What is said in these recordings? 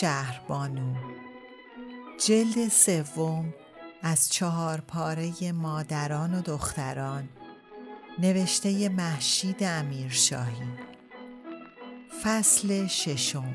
شهربانو جلد سوم از چهار پاره مادران و دختران. نوشته محشید امیرشاهی. فصل ششم.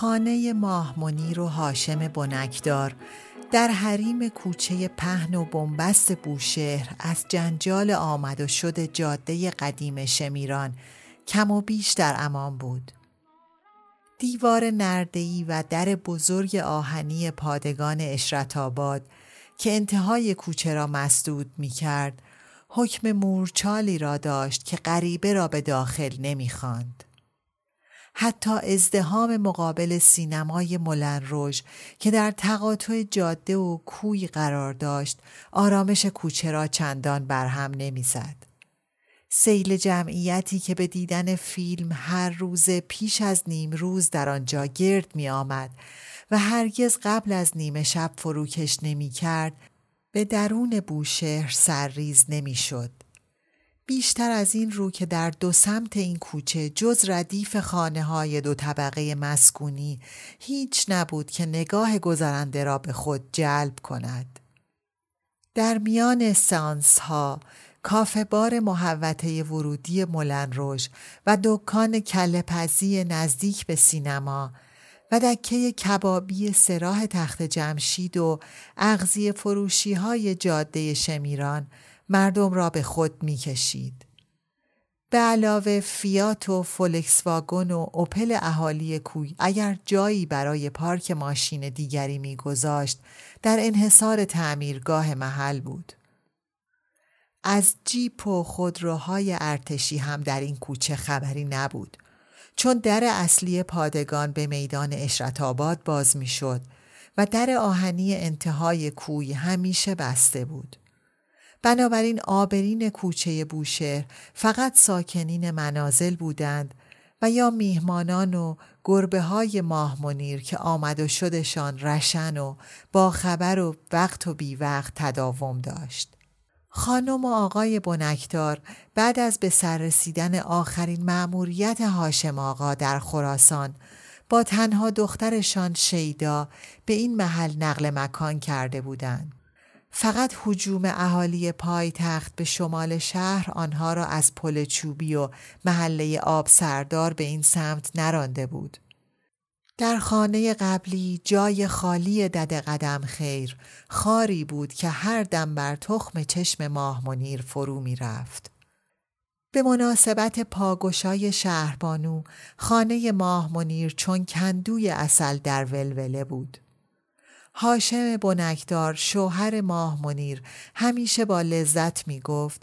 خانه ماه منیر و هاشم بنکدار در حریم کوچه پهن و بنبست بوشهر از جنجال آمد و شد جاده قدیم شمیران کم و بیش در امان بود. دیوار نردهی و در بزرگ آهنی پادگان اشرت آباد که انتهای کوچه را مسدود می کرد، حکم مورچالی را داشت که غریبه را به داخل نمی خاند. حتی ازدهام مقابل سینمای ملن روژ که در تقاطع جاده و کوی قرار داشت آرامش کوچه را چندان برهم نمی‌زد. سیل جمعیتی که به دیدن فیلم هر روز پیش از نیم روز در آنجا گرد می آمد و هرگز قبل از نیمه شب فروکش نمی کرد به درون بوشهر سرریز نمی شد. بیشتر از این رو که در دو سمت این کوچه جز ردیف خانه های دو طبقه مسکونی هیچ نبود که نگاه گذرنده را به خود جلب کند. در میان سانس ها کافه بار محوطه ورودی ملن روش و دکان کلپزی نزدیک به سینما و دکه کبابی سراح تخت جمشید و اغزی فروشی های جاده شمیران مردم را به خود می کشید. به علاوه فیات و فولکس واگن و اوپل اهالی کوی اگر جایی برای پارک ماشین دیگری میگذاشت در انحصار تعمیرگاه محل بود. از جیپ و خودروهای ارتشی هم در این کوچه خبری نبود چون در اصلی پادگان به میدان اشرت آباد باز می‌شد و در آهنی انتهای کوی همیشه بسته بود. بنابراین آبرین کوچه بوشهر فقط ساکنین منازل بودند و یا میهمانان و گربه های ماه منیر که آمد و شدشان رشن و با خبر و وقت و بی وقت تداوم داشت. خانم و آقای بنکدار بعد از به سر رسیدن آخرین مأموریت هاشم آقا در خراسان با تنها دخترشان شیدا به این محل نقل مکان کرده بودند. فقط حجوم اهالی پایتخت به شمال شهر آنها را از پل چوبی و محله آب سردار به این سمت نرانده بود. در خانه قبلی جای خالی دد قدم خیر خاری بود که هر دم بر تخم چشم ماه منیر فرو می رفت. به مناسبت پاگشای شهربانو خانه ماه منیر چون کندوی اصل در ولوله بود. هاشم بنکدار شوهر ماه منیر همیشه با لذت می گفت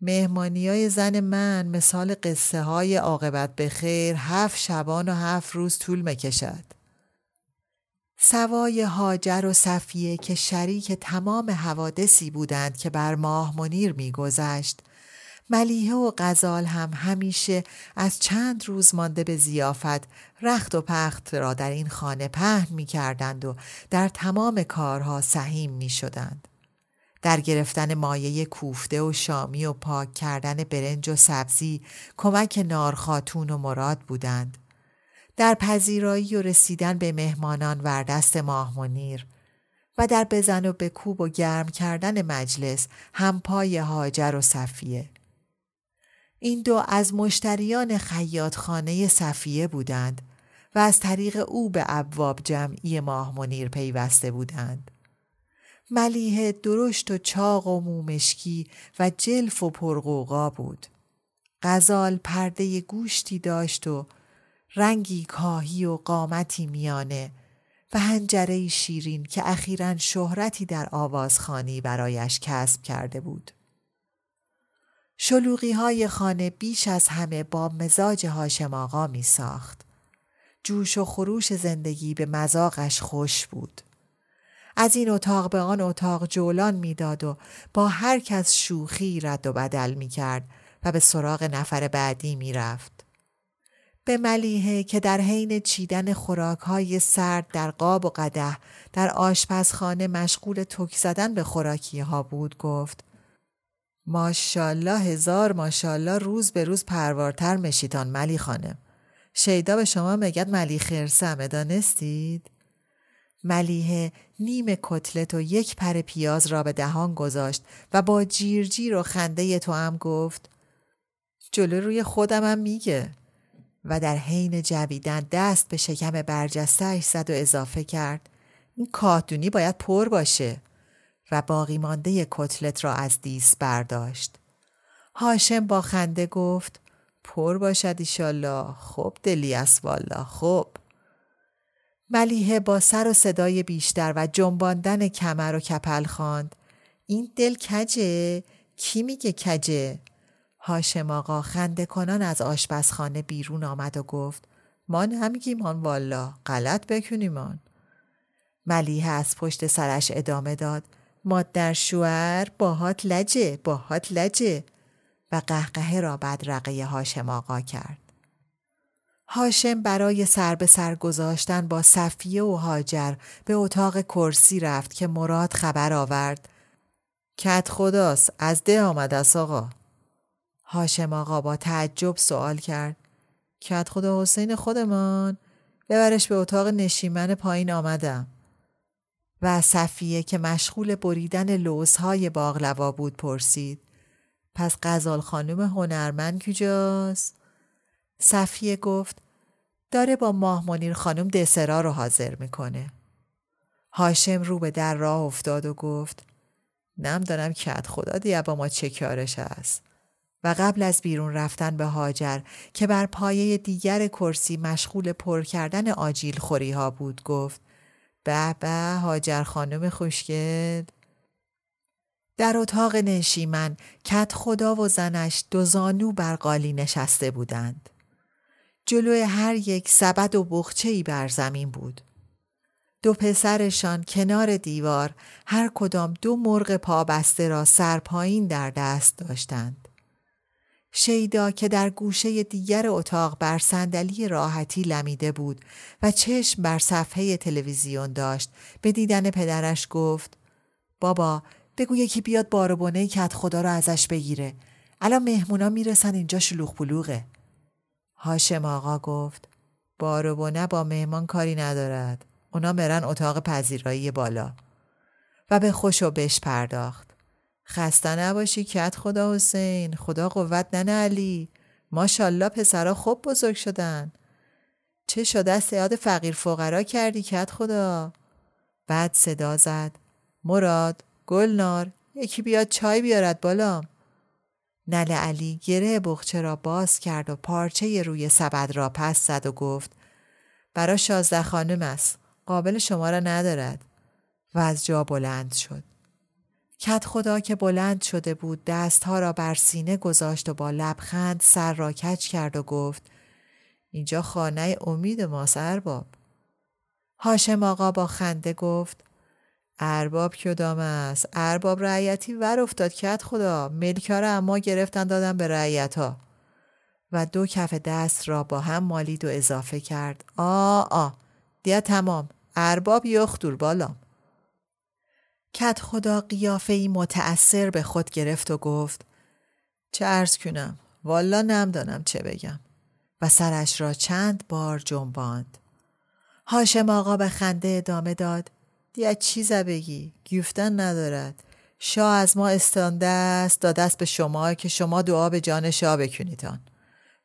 مهمانی های زن من مثال قصه های عاقبت به خیر هفت شبان و هفت روز طول می‌کشد. سوای هاجر و صفیه که شریک تمام حوادثی بودند که بر ماه منیر میگذشت ملیحه و غزال هم همیشه از چند روز مانده به زیافت رخت و پخت را در این خانه پهن می کردند و در تمام کارها سهیم می شدند. در گرفتن مایه کوفته و شامی و پاک کردن برنج و سبزی کمک نارخاتون و مراد بودند. در پذیرایی و رسیدن به مهمانان وردست ماه منیر و در بزن و به و گرم کردن مجلس هم پای هاجر و صفیه. این دو از مشتریان خیاطخانه صفیه بودند و از طریق او به ابواب جمعی ماه منیر پیوسته بودند. ملیه درشت و چاق و مومشکی و جلف و پرقوقا بود. غزال پرده گوشتی داشت و رنگی کاهی و قامتی میانه و هنجره شیرین که اخیرا شهرتی در آوازخانی برایش کسب کرده بود. شلوغی های خانه بیش از همه با مزاج هاشم آقا می ساخت. جوش و خروش زندگی به مزاقش خوش بود. از این اتاق به آن اتاق جولان می‌داد و با هر کس شوخی رد و بدل می کرد و به سراغ نفر بعدی می رفت. به ملیحه که در حین چیدن خوراکهای سرد در قاب و قده در آشپزخانه مشغول تک زدن به خوراکی ها بود گفت ماشالله هزار ماشالله روز به روز پروارتر مشیتان ملی خانم. شیدا به شما مگد ملی خرسم دانستید؟ ملیه نیم کتلت و یک پر پیاز را به دهان گذاشت و با جیرجیر و خنده تو هم گفت جلو روی خودم هم میگه. و در حین جویدن دست به شکم برجستهش زد و اضافه کرد این کاتونی باید پر باشه. و باقی مانده کتلت را از دیس برداشت. هاشم با خنده گفت پر باشد ایشالله خب دلی است والا خب ملیحه با سر و صدای بیشتر و جنباندن کمر و کپل خواند. این دل کجه؟ کی میگه کجه؟ هاشم آقا خنده کنان از آشپزخانه بیرون آمد و گفت ما نمیگیم آن والا غلط بکنیمان ملیحه از پشت سرش ادامه داد مادر شوهر باهات لجه باهات لجه. و قهقهه را بدرقه هاشم آقا کرد. هاشم برای سر به سر گذاشتن با صفیه و هاجر به اتاق کرسی رفت که مراد خبر آورد. کت خداست از ده آمد است آقا. هاشم آقا با تعجب سوال کرد. کت خدا حسین خودمان؟ ببرش به اتاق نشیمن پایین آمدم. و صفیه که مشغول بریدن لوزهای باغلوا بود پرسید پس غزال خانم هنرمند کجاست؟ صفیه گفت داره با ماه منیر خانم دسرا رو حاضر می‌کنه. هاشم رو به در راه افتاد و گفت نم دارم کت خدا دیگه با ما چه کارش است. و قبل از بیرون رفتن به هاجر که بر پایه دیگر کرسی مشغول پر کردن آجیل خوری ها بود گفت به به هاجر خانم خوشگل در اتاق نشیمن کت خدا و زنش دو زانو بر قالی نشسته بودند. جلوی هر یک سبد و بخچه ای بر زمین بود. دو پسرشان کنار دیوار هر کدام دو مرغ پابسته را سرپایین در دست داشتند. شیدا که در گوشه دیگر اتاق بر صندلی راحتی لمیده بود و چشم بر صفحه تلویزیون داشت به دیدن پدرش گفت بابا بگو یکی بیاد باربونه کت خدا رو ازش بگیره. الان مهمونا می‌رسن اینجا شلوغ پلوغه هاشم آقا گفت باربونه با مهمان کاری ندارد. اونا مرن اتاق پذیرایی بالا. و به خوش و بش پرداخت. خسته نباشی کت خدا حسین. خدا قوت ننه علی. ماشالله پسرا خوب بزرگ شدن. چه شده است فقیر فقرا کردی کت خدا؟ بعد صدا زد. مراد گلنار یکی بیاد چای بیارد بالا نل علی گره بخچه را باز کرد و پارچه روی سبد را پس زد و گفت برا شازده خانم است. قابل شما را ندارد. و از جا بلند شد. کت خدا که بلند شده بود دستها را بر سینه گذاشت و با لبخند سر را کچ کرد و گفت اینجا خانه امید ما ارباب هاشم آقا با خنده گفت ارباب کدام است؟ ارباب رعیتی ور افتاد کت خدا ملکا را اما گرفتن دادن به رعیت ها و دو کف دست را با هم مالید و اضافه کرد. آ آ دیا تمام. ارباب یختور بالام. کت خدا قیافه ای متأثر به خود گرفت و گفت چه ارز کنم والا نمدانم چه بگم. و سرش را چند بار جنباند. هاشم آقا به خنده ادامه داد دیگه چیزه بگی گفتن ندارد. شاه از ما استانده است داده است به شما که شما دعا به جان شاه بکنیدان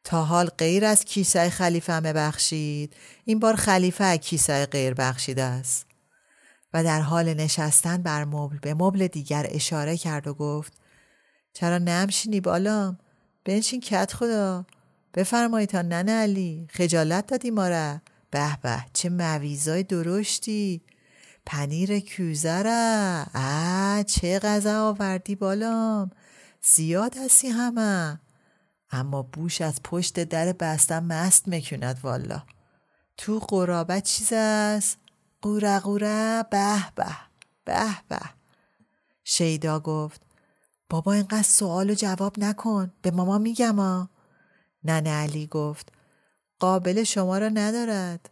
تا حال غیر از کیسه خلیفه همه بخشید این بار خلیفه کیسه غیر بخشیده است. و در حال نشستن بر مبل به مبل دیگر اشاره کرد و گفت چرا نمشینی بالام؟ بنشین کت خدا. بفرمایید تا ننه علی خجالت دادی ما را. به به چه مویزای درشتی. پنیر کوزره آ چه غذا آوردی بالام؟ زیاد هستی همه. اما بوش از پشت در بستم مست می‌کند والا. تو قرابت چیز است؟ قوره قوره به به به به. شیدا گفت بابا اینقدر سوال و جواب نکن به ماما میگم ها. ننه علی گفت قابل شما را ندارد.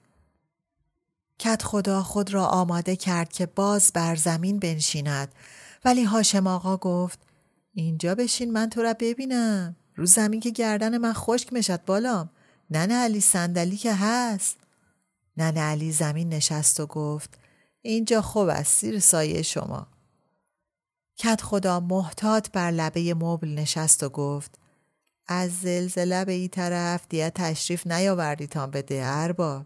کت خدا خود را آماده کرد که باز بر زمین بنشیند. ولی هاشم آقا گفت اینجا بشین من تو را ببینم. رو زمین که گردن من خشک مشد بالام. ننه علی صندلی که هست. ننه علی زمین نشست و گفت اینجا خوب است زیر سایه شما کت خدا محتاط بر لبه مبل نشست و گفت از زلزله به این طرف دیگه تشریف نیاوردیتان بده ارباب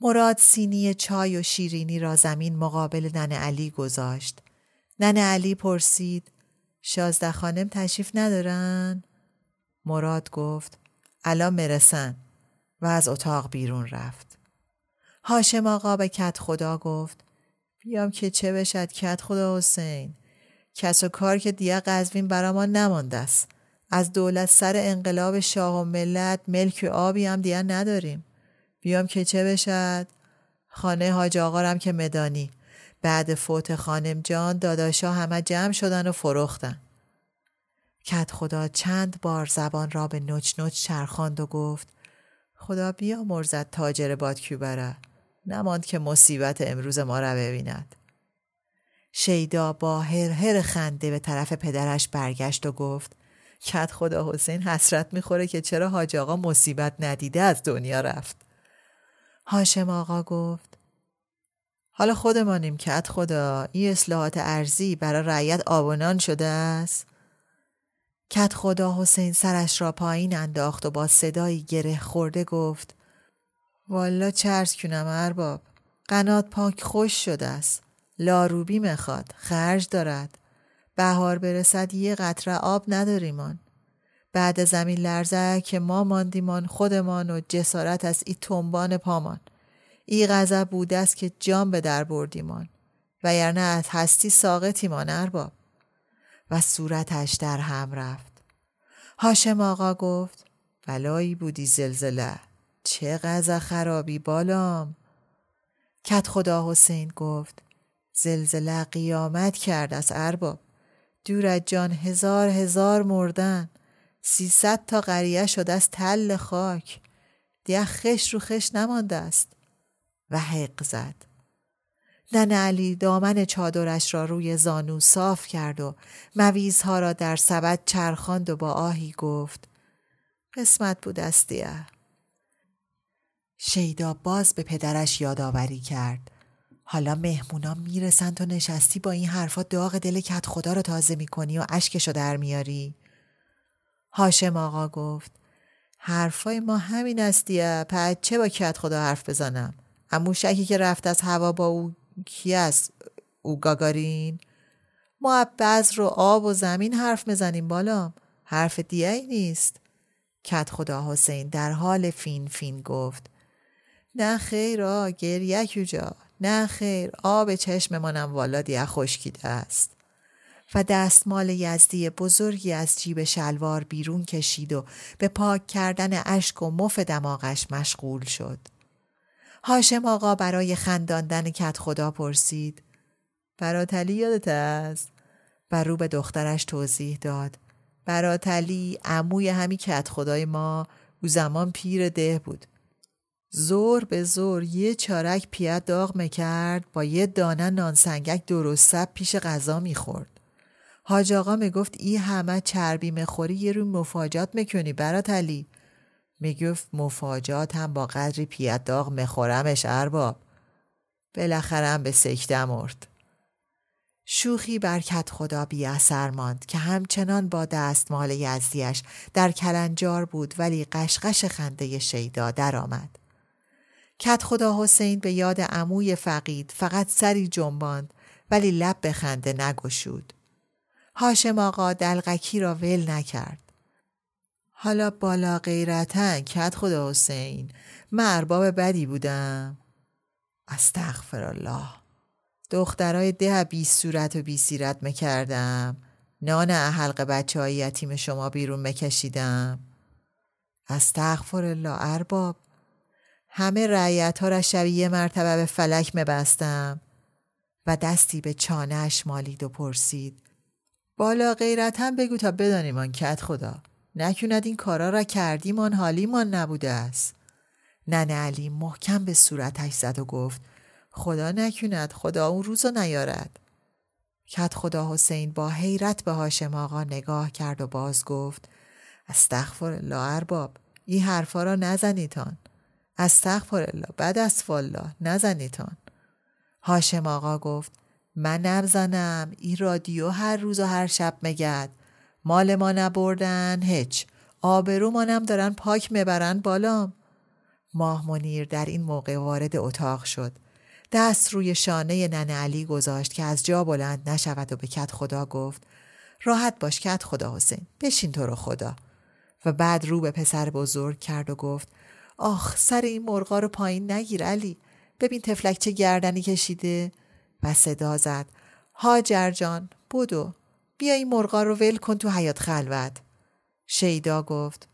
مراد سینی چای و شیرینی را زمین مقابل نن علی گذاشت. نن علی پرسید شازده خانم تشریف ندارن؟ مراد گفت الان مرسن و از اتاق بیرون رفت. هاشم آقا به کت خدا گفت بیام که چه بشد کت خدا حسین کس و کار که دیگه قزوین برا ما نمانده است. از دولت سر انقلاب شاه و ملت ملک و آبی هم دیگه نداریم. بیام که چه بشد؟ خانه حاج آقارم که مدانی بعد فوت خانم جان داداشا همه جمع شدن و فروختن. کت خدا چند بار زبان را به نوچ نوچ چرخاند و گفت خدا بیا مرزد تاجر بادکیو بره نماند که مصیبت امروز ما را ببیند. شیدا با هر هر خنده به طرف پدرش برگشت و گفت کت خدا حسین حسرت می‌خوره که چرا حاج آقا مصیبت ندیده از دنیا رفت. هاشم آقا گفت حالا خودمانیم کت خدا این اصلاحات ارزی برای رعیت آبونان شده است کت خدا حسین سرش را پایین انداخت و با صدایی گره خورده گفت والا چرس کنم ارباب قنات پاک خوش شده است لاروبی می‌خواد خرج دارد. بهار برسد یه قطره آب نداریمان. بعد زمین لرزه که ما ماندیمان خودمان و جسارت از ای تنبان پامان. ای غضب بوده است که جام به در بردیمان و یعنی از هستی ساقتیمان ارباب. و صورتش در هم رفت. هاشم آقا گفت بلایی بودی زلزله چه غذا خرابی بالام. کت خدا حسین گفت زلزله قیامت کرد از ارباب. دور از جان هزار هزار مردن سیصد تا قریه شده از تل خاک. دیگه خش رو خش نمانده است. و حق زد. نن علی دامن چادرش را روی زانو صاف کرد و مویزها را در سبد چرخاند و با آهی گفت قسمت بود استیه شیدا باز به پدرش یادآوری کرد. حالا مهمونا می‌رسند و نشستی با این حرفا داغ دل کت خدا رو تازه می‌کنی و اشکشو در میاری؟ هاشم آقا گفت حرفای ما همین استیه چه با کت خدا حرف بزنم؟ امو شکی که رفت از هوا با او کی است؟ او گاگارین؟ ما بعض رو آب و زمین حرف می‌زنیم بالا حرف دیگه ای نیست. کت خدا حسین در حال فین فین گفت. نه خیر آ گریه کجا؟ نه خیر آب چشممانم والا دیگه خشکیده است. و دستمال یزدی بزرگی از جیب شلوار بیرون کشید و به پاک کردن اشک و مف دماغش مشغول شد. هاشم آقا برای خنداندن کت خدا پرسید براتلی یادت است؟ و رو به دخترش توضیح داد. براتلی عموی همی کت خدای ما او زمان پیر ده بود. زور به زور یه چارک پیت داغ می‌کرد با یه دانه نانسنگک درست پیش غذا می‌خورد. حاج آقا می‌گفت ای همه چربی مخوری یه روی مفاجات می‌کنی برات علی می‌گفت مفاجات هم با قدری پیت داغ مخورمش ارباب بالاخره به سکته مرد شوخی برکت خدا بی اثر ماند که همچنان با دستمال یزدیش در کلنجار بود ولی قشقش خنده شیدا درآمد. کت خدا حسین به یاد عموی فقید فقط سری جنباند ولی لب به خنده نگشود. هاشم آقا دلغکی را ول نکرد. حالا بالا غیرتن کت خدا حسین من ارباب بدی بودم. استغفر الله. دخترای ده بی صورت و بی سیرت مکردم. نان حلق بچه های یتیم شما بیرون مکشیدم. استغفر الله ارباب. همه رعیت ها را شبیه مرتبه به فلک مبستم و دستی به چانهش مالید و پرسید بالا غیرت هم بگو تا بدانیم آن کت خدا نکند این کارا را کردیم آن حالیمان نبوده است. ننه علی محکم به صورتش زد و گفت خدا نکند خدا اون روزو نیارد. کت خدا حسین با حیرت به هاشم آقا نگاه کرد و باز گفت استغفر الله ارباب این حرفا را نزنیتان. استغفر الله بعد از والله نزنیتان. هاشم آقا گفت من نبزنم این رادیو هر روز و هر شب مگد مال ما نبردن هیچ. آبرو مانم دارن پاک می‌برن بالام. ماه منیر در این موقع وارد اتاق شد. دست روی شانه ننه علی گذاشت که از جا بلند نشود و به کت خدا گفت راحت باش کت خدا حسین بشین تو رو خدا. و بعد رو به پسر بزرگ کرد و گفت آخ سر این مرغا رو پایین نگیر علی. ببین تفلک چه گردنی کشیده. و صدا زد هاجر جان بودو بیا این مرغا رو ول کن تو حیات خلوت. شیدا گفت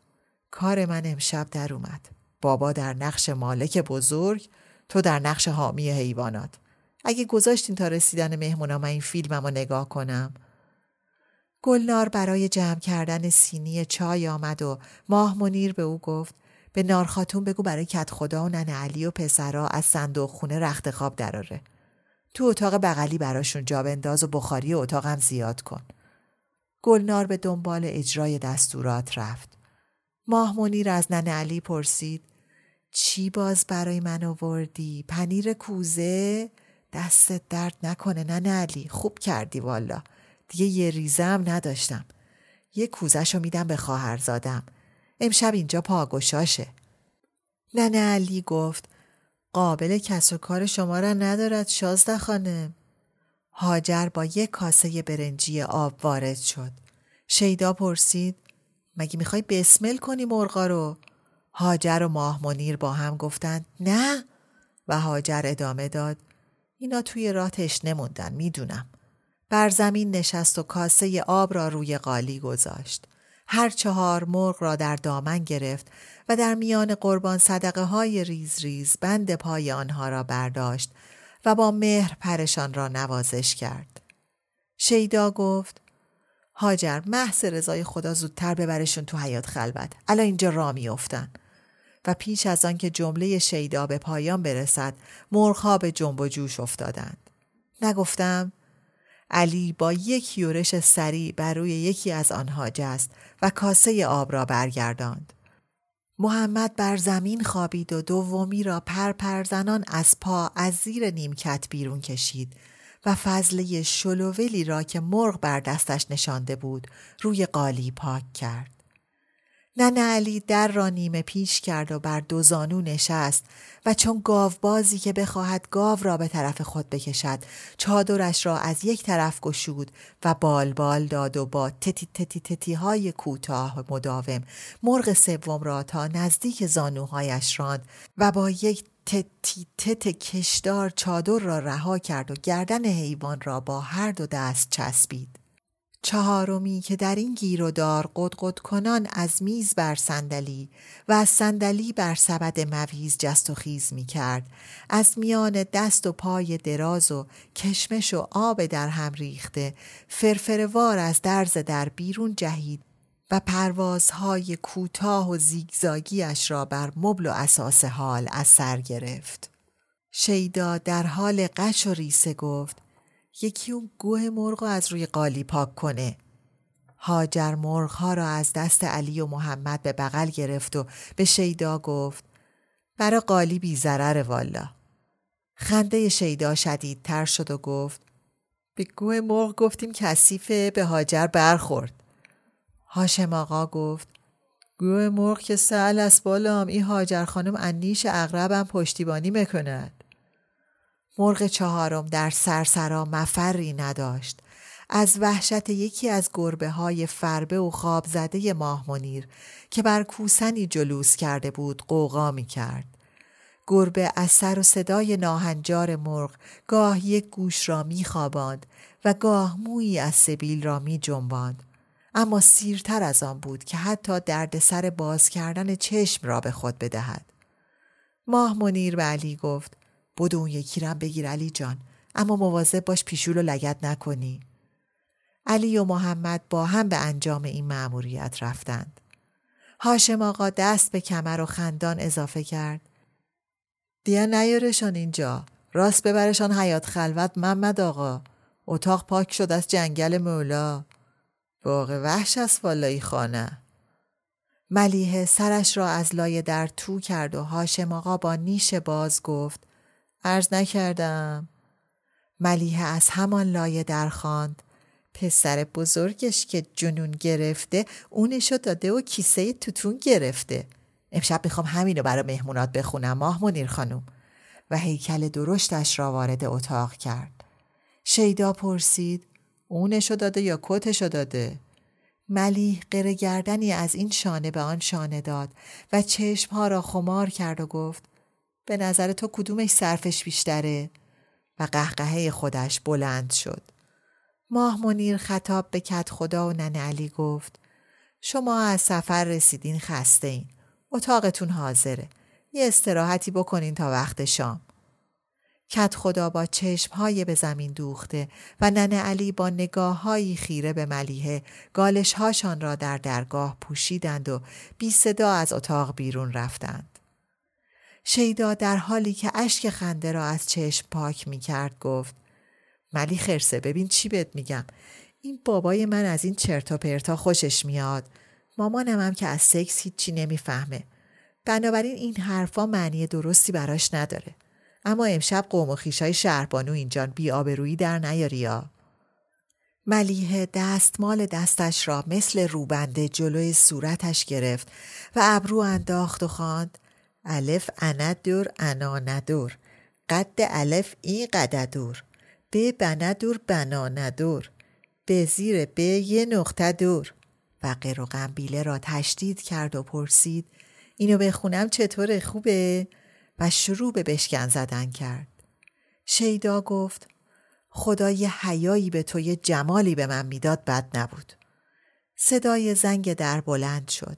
کار من امشب در اومد. بابا در نقش مالک بزرگ تو در نقش حامی حیوانات. اگه گذاشتین تا رسیدن مهمونا من این فیلمم رو نگاه کنم. گلنار برای جمع کردن سینی چای آمد و ماه منیر به او گفت به نارخاتون بگو برای کت خدا و ننه علی و پسرا از صندوق خونه رخت خواب دراره. تو اتاق بغلی براشون جا بنداز و بخاری اتاقم زیاد کن. گلنار به دنبال اجرای دستورات رفت. ماه منیر از ننه علی پرسید چی باز برای من آوردی؟ پنیر کوزه؟ دستت درد نکنه ننه علی خوب کردی والا دیگه یه ریزه هم نداشتم یه کوزش رو میدم به خواهرزادم امشب اینجا پاگشاشه. ننه علی گفت قابل کس و کار شما را ندارد شازده خانم. هاجر با یک کاسه برنجی آب وارد شد. شیدا پرسید مگه می‌خوای بسمل کنی مرغا رو؟ هاجر و ماه منیر با هم گفتند نه و هاجر ادامه داد اینا توی راه تشنه موندن می‌دونم. بر زمین نشست و کاسه آب را روی قالی گذاشت. هر چهار مرغ را در دامن گرفت و در میان قربان صدقه های ریز ریز بند پای آنها را برداشت و با مهر پرشان را نوازش کرد. شیدا گفت هاجر محض رضای خدا زودتر ببرشون تو حیات خلوت. الان اینجا را میافتن. و پیش از آنکه جمله شیدا به پایان برسد مرغها به جنب و جوش افتادند. نگفتم علی با یک یورش سریع بر روی یکی از آنها جست و کاسه آب را برگرداند. محمد بر زمین خوابید و دومی را پر پر زنان از پا از زیر نیمکت بیرون کشید و فضله شلوولی را که مرغ بر دستش نشانده بود روی قالی پاک کرد. ننه علی در را نیمه پیش کرد و بر دو زانو نشست و چون گاو بازی که بخواهد گاو را به طرف خود بکشد چادرش را از یک طرف گشود و بال بال داد و با تتی تتی تتی های کوتاه مداوم مرغ سوم را تا نزدیک زانوهایش راند و با یک تتی تت کشدار چادر را رها کرد و گردن حیوان را با هر دو دست چسبید. چهارمی که در این گیر و دار قد کنان از میز بر صندلی و از صندلی بر سبد مویز جست و خیز می کرد از میان دست و پای دراز و کشمش و آب در هم ریخته فرفروار از درز در بیرون جهید و پروازهای کوتاه و زیگزاگیش را بر مبل و اساس حال از سر گرفت. شیدا در حال قش و ریسه گفت یکی اون گوه مرغ از روی قالی پاک کنه. هاجر مرغ ها را از دست علی و محمد به بغل گرفت و به شیدا گفت برا قالی بی ضرر والا. خنده شیدا شدیدتر شد و گفت به گوه مرغ گفتیم کثیفه به هاجر برخورد. هاشم آقا گفت گوه مرغ که سهل است بالام این هاجر خانم انیش اغربم پشتیبانی می‌کند. مرغ چهارم در سرسرا مفری نداشت. از وحشت یکی از گربه های فربه و خواب زده ماه منیر که بر کوسنی جلوس کرده بود قوقا می کرد. گربه از سر و صدای ناهنجار مرغ گاه یک گوش را می خواباند و گاه مویی از سبیل را می جنباند. اما سیرتر از آن بود که حتی دردسر باز کردن چشم را به خود بدهد. ماه منیر به علی گفت بدو اون یکی رم بگیر علی جان اما مواظب باش پیشول و لگت نکنی. علی و محمد با هم به انجام این مأموریت رفتند. هاشم آقا دست به کمر و خندان اضافه کرد. دیا نیارشان اینجا. راست ببرشان حیات خلوت محمد آقا. اتاق پاک شد از جنگل مولا. باغ وحش است والایی خانه. ملیه سرش را از لایه در تو کرد و هاشم آقا با نیش باز گفت عرض نکردم. ملیه از همان لایه در خواند. پسر بزرگش که جنون گرفته اونشو داده و کیسه توتون گرفته امشب می‌خوام همینو برای مهمونات بخونم ماه منیر خانم و هیکل درشتش را وارد اتاق کرد شیدا پرسید اونشو داده یا کتشو داده ملیح قره از این شانه به آن شانه داد و چشمها را خمار کرد و گفت به نظر تو کدومش صرفش بیشتره؟ و قهقهه خودش بلند شد. ماه منیر خطاب به کت خدا و ننه علی گفت شما از سفر رسیدین خسته این. اتاقتون حاضره. یه استراحتی بکنین تا وقت شام. کت خدا با چشمهای به زمین دوخته و ننه علی با نگاه خیره به ملیه گالشهاشان را در درگاه پوشیدند و بی صدا از اتاق بیرون رفتند. شیدا در حالی که اشک خنده را از چشم پاک می کرد گفت ملی خرسه ببین چی بهت میگم. این بابای من از این چرتا پرتا خوشش میاد. مامانم هم که از سکس هیچی نمی‌فهمه. بنابراین این حرفا معنی درستی براش نداره. اما امشب قوم و خیشای شهربانو اینجان بی آبرویی در نیاریا ملیه دستمال دستش را مثل روبنده جلوی صورتش گرفت و ابرو انداخت و خواند الف اندور انا ندور قد الف ای قددور به بندور بنا ندور به زیر به یه نقطه دور و و قنبیله را تشدید کرد و پرسید اینو بخونم چطور خوبه؟ و شروع به بشکن زدن کرد. شیدا گفت خدا یه حیایی به تو جمالی به من می‌داد بد نبود. صدای زنگ در بلند شد.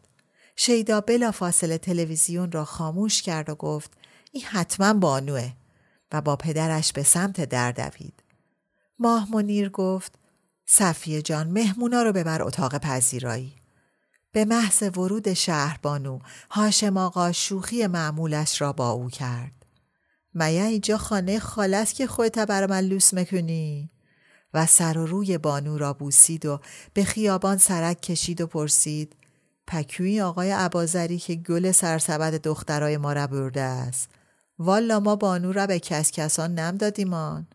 شیدا بلا فاصله تلویزیون را خاموش کرد و گفت این حتما بانوه و با پدرش به سمت در دوید. ماه منیر گفت صفیه جان مهمونا رو ببر اتاق پذیرایی. به محض ورود شهربانو هاشم آقا شوخی معمولش را با او کرد. میا اینجا خانه خالست که خودت بر من لوس می‌کنی؟ و سر و روی بانو را بوسید و به خیابان سرک کشید و پرسید پکوی آقای عبازری که گل سرسبد دخترای ما را برده است. والا ما بانو را به کس کسان نم دادیمان.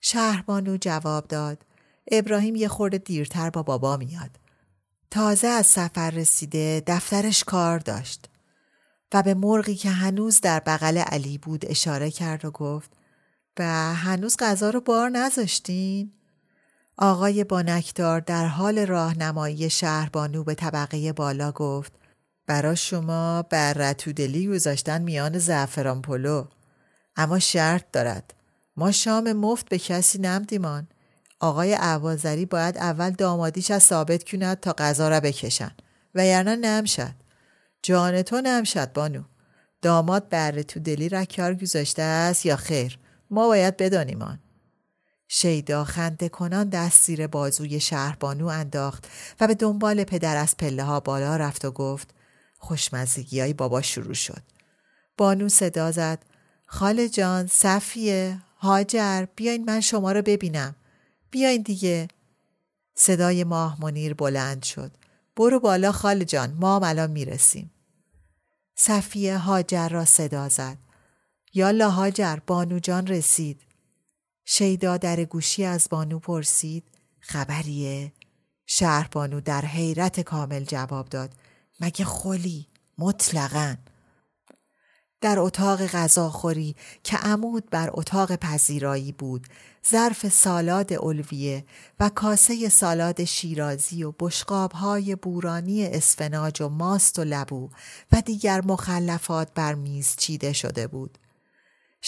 شهربانو جواب داد ابراهیم یه خورده دیرتر با بابا میاد. تازه از سفر رسیده دفترش کار داشت و به مرغی که هنوز در بغل علی بود اشاره کرد و گفت و هنوز غذا رو بار نذاشتین؟ آقای بانکدار در حال راهنمایی شهربانو به طبقه بالا گفت برا شما بر رتودلی گذاشتن میان زعفران پلو. اما شرط دارد. ما شام مفت به کسی نمدیمان. آقای عوازری باید اول دامادیش از ثابت کند تا غذا را بکشن. و یعنی نمشد جان تو نمشد بانو. داماد بر تو دلی را کار گذاشته است یا خیر؟ ما باید بدانیم شیدا خنده کنان دست زیر بازوی شهربانو انداخت و به دنبال پدر از پله ها بالا رفت و گفت خوشمزگی های بابا شروع شد. بانو صدا زد خاله جان صفیه هاجر بیاین من شما رو ببینم. بیاین دیگه. صدای ماه منیر بلند شد. برو بالا خاله جان ما الان می‌رسیم. صفیه هاجر را صدا زد. یالا هاجر بانو جان رسید. شیدا در گوشی از بانو پرسید خبریه؟ شهر بانو در حیرت کامل جواب داد مگه خلی؟ مطلقا. در اتاق غذاخوری که عمود بر اتاق پذیرایی بود ظرف سالاد الویه و کاسه سالاد شیرازی و های بورانی اسفناج و ماست و لبو و دیگر مخلفات بر میز چیده شده بود.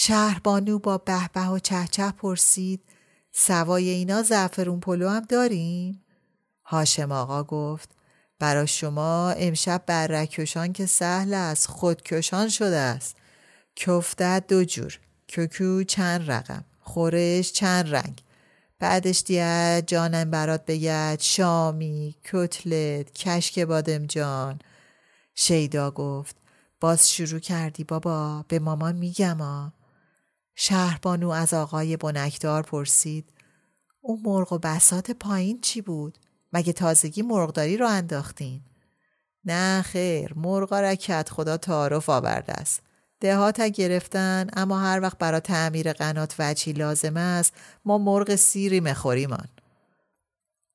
شهربانو با بهبه و چهچه پرسید سوای اینا زعفرون پلو هم داریم؟ هاشم آقا گفت برا شما امشب برکشان که سهل است خودکشان شده است. کفته دو جور ککو چند رقم خورش چند رنگ. بعدش دیگه جانم برات بگد شامی کتلت کشک بادمجان شیدا گفت باز شروع کردی بابا به مامان میگم آ. شهربانو از آقای بنکدار پرسید اون مرغ و بسات پایین چی بود؟ مگه تازگی مرغداری رو انداختین؟ نه خیر مرغا رکت خدا تعارف آورده است دهات گرفتن اما هر وقت برای تعمیر قنات وچی لازم است ما مرغ سیری مخوریمان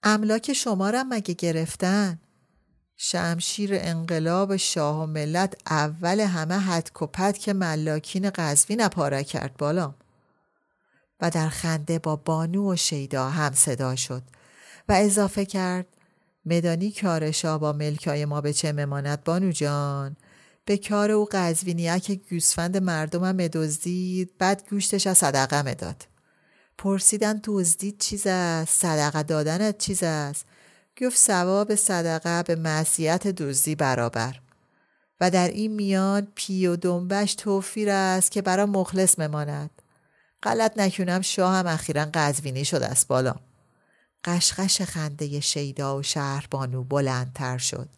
املاک شما را مگه گرفتن؟ شمشیر انقلاب شاه و ملت اول همه حد کپت که ملاکین قزوین نپاره کرد بالا. و در خنده با بانو و شیدا هم صدا شد و اضافه کرد مدانی کارشا با ملکای ما به چه مماند بانو جان؟ به کار او قزوینیه که گوسفند مردمم مدزدید بعد گوشتش از صدقه مداد پرسیدن دزدید چیز است؟ صدقه دادنت چیز است؟ گفت ثواب صدقه به معصیت دزدی برابر. و در این میان پی و دنبش توفیر است که برا مخلص مماند غلط نکنم شاه هم اخیرا قزوینی شده است بالا. قشقش خنده شیدا و شهر بانو بلندتر شد.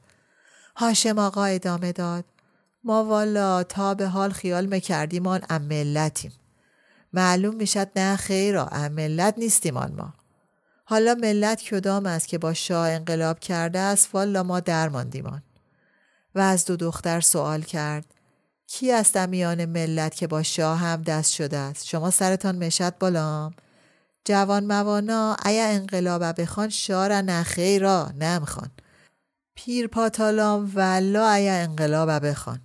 هاشم آقا ادامه داد. ما والا تا به حال خیال می‌کردیم آن ملتیم معلوم می‌شد نه خیرا ام ملت نیستیم آن ما. حالا ملت کدام است که با شاه انقلاب کرده است؟ والا ما درماندیمان و از دو دختر سوال کرد. کی است میان ملت که با شاه هم دست شده است؟ شما سرتان مشد بالام جوان موانا ایا انقلاب بخوان شاه را نخی را نمخوان پیر پاتالام ولا ایا انقلاب بخوان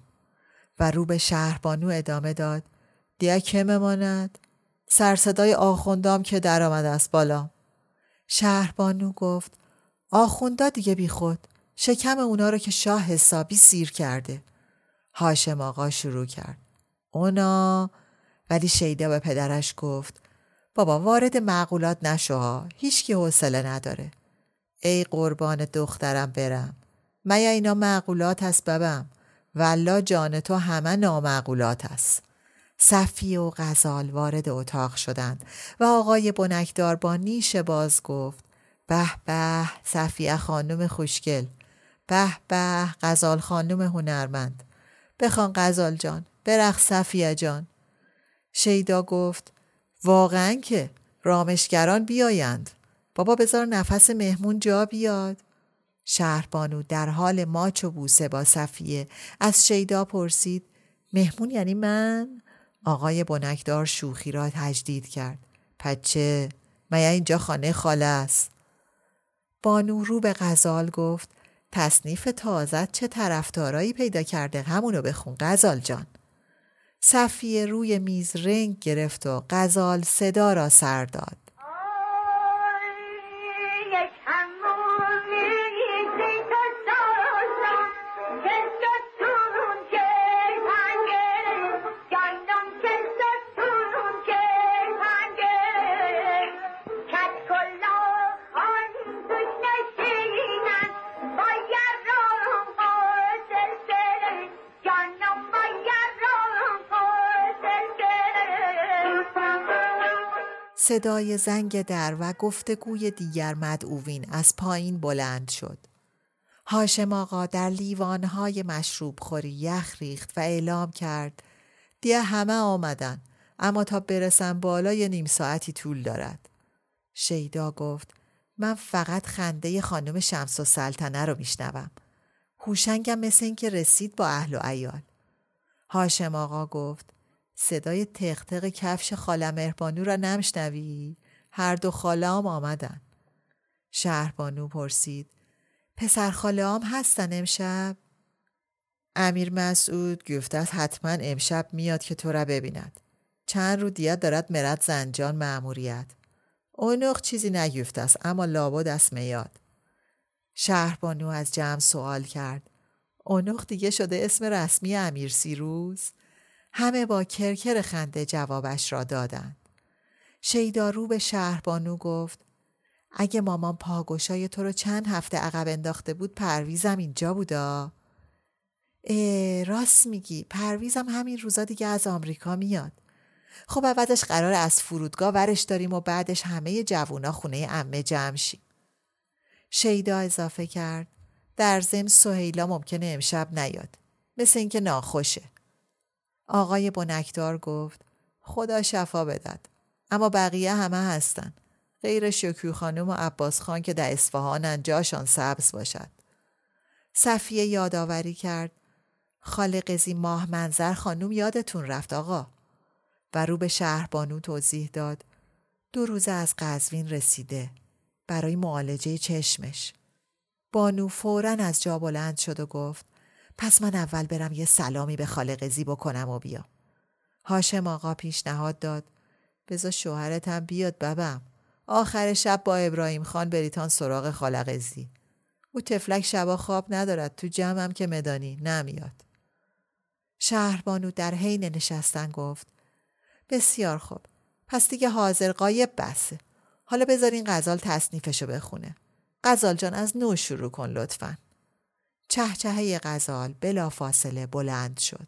و رو به شهربانو ادامه داد. دیا که مماند؟ سرصدای آخوندام که درآمده است بالا شهربانو گفت آخوندا دیگه بیخود شکم اونا رو که شاه حسابی سیر کرده. هاشم آقا شروع کرد. اونا؟ ولی شیده به پدرش گفت بابا وارد معقولات نشو هیچکی حوصله نداره. ای قربان دخترم برم. میا اینا معقولات هست ببم ولا جان تو همه نامعقولات است صفی و غزال وارد اتاق شدند و آقای بنکدار با نیش باز گفت به به صفیه خانم خوشگل به به غزال خانم هنرمند بخوان غزال جان برخ صفیه جان. شیدا گفت واقعا که رامشگران بیایند. بابا بذار نفس مهمون جا بیاد. شهربانو در حال ماچ و بوسه با صفیه از شیدا پرسید مهمون یعنی من؟ آقای بنکدار شوخی را تجدید کرد. پچه میا اینجا خانه خاله است؟ بانو رو به غزال گفت تصنیف تازت چه طرفدارایی پیدا کرده؟ همونو بخون غزال جان. صفیه روی میز رنگ گرفت و غزال صدا را سر داد. صدای زنگ در و گفتگوی دیگر مدعوین از پایین بلند شد. هاشم آقا در لیوانهای مشروب خوری یخ ریخت و اعلام کرد دیگه همه آمدن اما تا برسم بالا یه نیم ساعتی طول دارد. شیدا گفت من فقط خنده خانم شمس و سلطنه رو میشنوم. هوشنگم مثل این که رسید با اهل و ایال. هاشم آقا گفت صدای تختق کفش خاله مهربانو را نمشنوی؟ هر دو خاله هم آمدن. شهربانو پرسید پسر خاله هم هستن امشب؟ امیر مسعود گفته است حتما امشب میاد که تو را ببیند. چند رو دیت دارد مرد زنجان معموریت. اونوق چیزی نگفته است اما لابد است میاد. شهربانو از جمع سوال کرد. اونوق دیگه شده اسم رسمی امیر سیروز؟ همه با کرکر خنده جوابش را دادند. شیدارو به شهربانو گفت اگه مامان پاگوشای تو رو چند هفته عقب انداخته بود پرویزم اینجا بودا؟ اه راست میگی پرویزم همین روزا دیگه از آمریکا میاد. خب اولش قرار از فرودگاه ورش داریم و بعدش همه جوونا خونه امه جمع شیم. شیدا اضافه کرد در ضمن سهیلا ممکنه امشب نیاد. مثل اینکه ناخوشه. آقای بنکدار گفت خدا شفا بدد. اما بقیه همه هستن. غیر شکیو خانم و عباس خان که در اصفهانن جاشان سبز باشد. صفیه یادآوری کرد. خالقزی ماه منظر خانم یادتون رفت آقا. و رو به شهر بانو توضیح داد. دو روزه از قزوین رسیده. برای معالجه چشمش. بانو فورا از جا بلند شد و گفت پس من اول برم یه سلامی به خالقزی بکنم و بیام. هاشم آقا پیشنهاد داد بذار شوهرت هم بیاد ببم. آخر شب با ابراهیم خان بریتان سراغ خالقزی. او تفلک شبا خواب ندارد تو جمعم که مدانی نمیاد. شهربانو در حین نشستن گفت بسیار خوب پس دیگه حاضر قایب بسه حالا بذارین غزال تصنیفشو بخونه غزال جان از نو شروع کن لطفا چهچهه غزال بلا فاصله بلند شد.